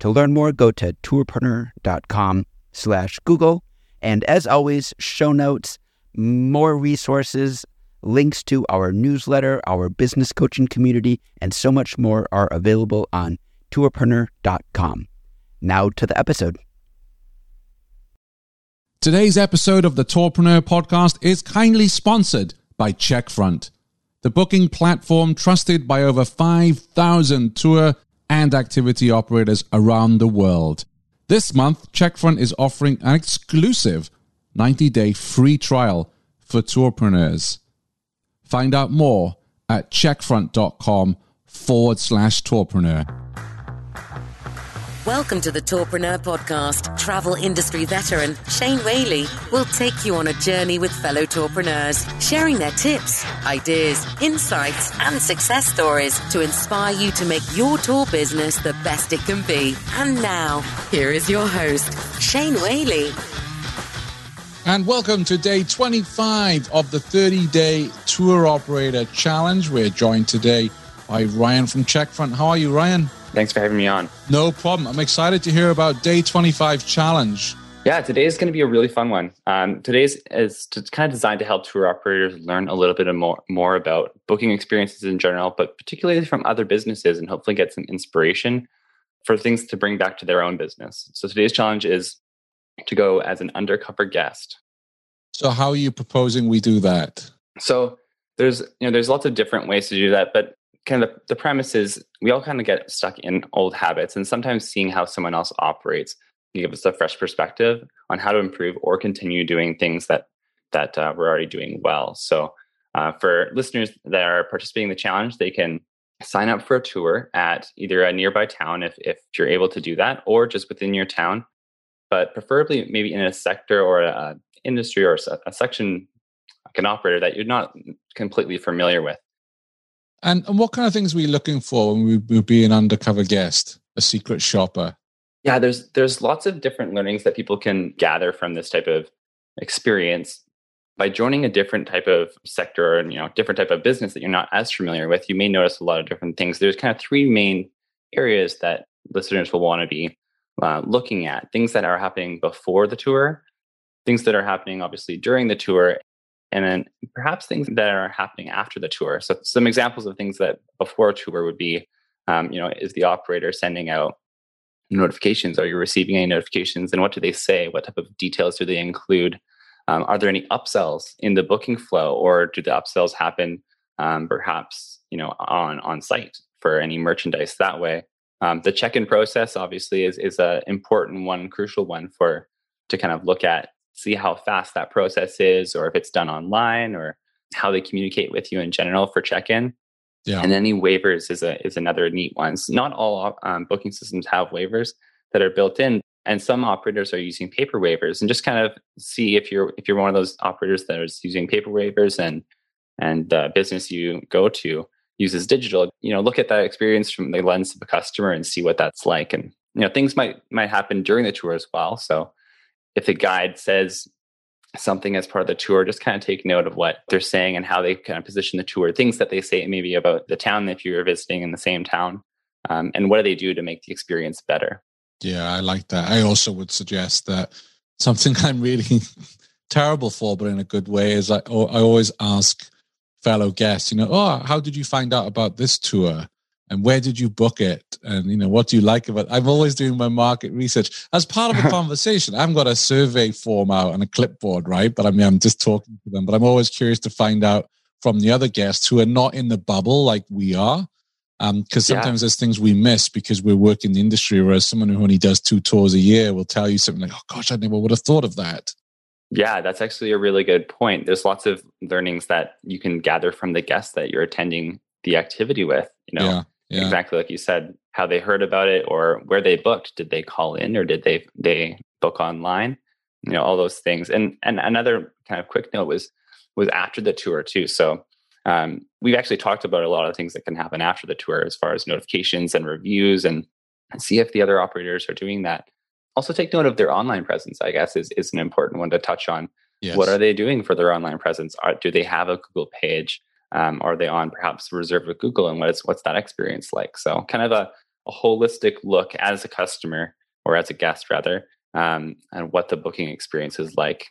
To learn more, go to tourpreneur.com slash Google. And as always, show notes, more resources, links to our newsletter, our business coaching community, and so much more are available on tourpreneur.com. Now to the episode. Today's episode of the Tourpreneur podcast is kindly sponsored by Checkfront, the booking platform trusted by over 5,000 tour and activity operators around the world. This month, Checkfront is offering an exclusive 90 day free trial for tourpreneurs. Find out more at checkfront.com forward slash tourpreneur. Welcome to the Tourpreneur Podcast. Travel industry veteran Shane Whaley will take you on a journey with fellow tourpreneurs, sharing their tips, ideas, insights, and success stories to inspire you to make your tour business the best it can be. And now, here is your host, Shane Whaley. And welcome to day 25 of the 30 day Tour Operator Challenge. We're joined today by Ryan from Checkfront. How are you, Ryan? Thanks for having me on. No problem. I'm excited to hear about Day 25 Challenge. Yeah, today is going to be a really fun one. Um, today's is kind of designed to help tour operators learn a little bit more, more about booking experiences in general, but particularly from other businesses and hopefully get some inspiration for things to bring back to their own business. So today's challenge is to go as an undercover guest. So how are you proposing we do that? So there's you know there's lots of different ways to do that, but kind of the, the premise is we all kind of get stuck in old habits and sometimes seeing how someone else operates can give us a fresh perspective on how to improve or continue doing things that that uh, we're already doing well. So uh, for listeners that are participating in the challenge they can sign up for a tour at either a nearby town if, if you're able to do that or just within your town but preferably maybe in a sector or a industry or a, a section like an operator that you're not completely familiar with and, and what kind of things are we looking for when we would be an undercover guest, a secret shopper? Yeah, there's there's lots of different learnings that people can gather from this type of experience by joining a different type of sector and you know different type of business that you're not as familiar with. You may notice a lot of different things. There's kind of three main areas that listeners will want to be uh, looking at: things that are happening before the tour, things that are happening obviously during the tour, and then perhaps things that are happening after the tour. So some examples of things that before a tour would be, um, you know, is the operator sending out notifications? Are you receiving any notifications? And what do they say? What type of details do they include? Um, are there any upsells in the booking flow, or do the upsells happen um, perhaps you know on on site for any merchandise that way? Um, the check-in process obviously is is an important one, crucial one for to kind of look at see how fast that process is or if it's done online or how they communicate with you in general for check-in. Yeah. and any waivers is a is another neat one. So not all um, booking systems have waivers that are built in and some operators are using paper waivers and just kind of see if you're if you're one of those operators that is using paper waivers and and the business you go to uses digital you know look at that experience from the lens of a customer and see what that's like. And you know things might might happen during the tour as well. So if the guide says something as part of the tour, just kind of take note of what they're saying and how they kind of position the tour, things that they say maybe about the town if you're visiting in the same town, um, and what do they do to make the experience better. Yeah, I like that. I also would suggest that something I'm really terrible for, but in a good way, is I, I always ask fellow guests, you know, oh, how did you find out about this tour? And where did you book it and you know what do you like about it? i'm always doing my market research as part of a conversation i've got a survey form out and a clipboard right but i mean i'm just talking to them but i'm always curious to find out from the other guests who are not in the bubble like we are because um, sometimes yeah. there's things we miss because we're working the industry whereas someone who only does two tours a year will tell you something like oh gosh i never would have thought of that yeah, that's actually a really good point. There's lots of learnings that you can gather from the guests that you're attending the activity with. You know, yeah yeah. exactly like you said, how they heard about it or where they booked. Did they call in or did they they book online? You know, all those things. And and another kind of quick note was was after the tour too. So um, we've actually talked about a lot of things that can happen after the tour as far as notifications and reviews and, and see if the other operators are doing that. Also take note of their online presence, I guess, is, is an important one to touch on. Yes. What are they doing for their online presence? Are, do they have a Google page? Um, are they on perhaps reserved with Google and what is what's that experience like? So kind of a, a holistic look as a customer or as a guest rather, um, and what the booking experience is like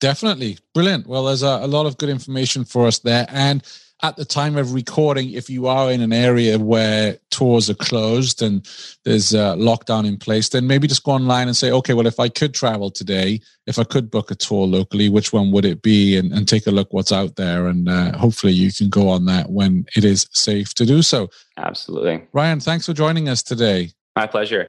Definitely. Brilliant. Well, there's a, a, lot of good information for us there. And at the time of recording, if you are in an area where tours are closed and there's a lockdown in place, then maybe just go online and say, okay, well, if I could travel today, if I could book a tour locally, which one would it be? And, and take a look what's out there. And uh, hopefully you can go on that when it is safe to do so. Absolutely. Ryan, thanks for joining us today. My pleasure.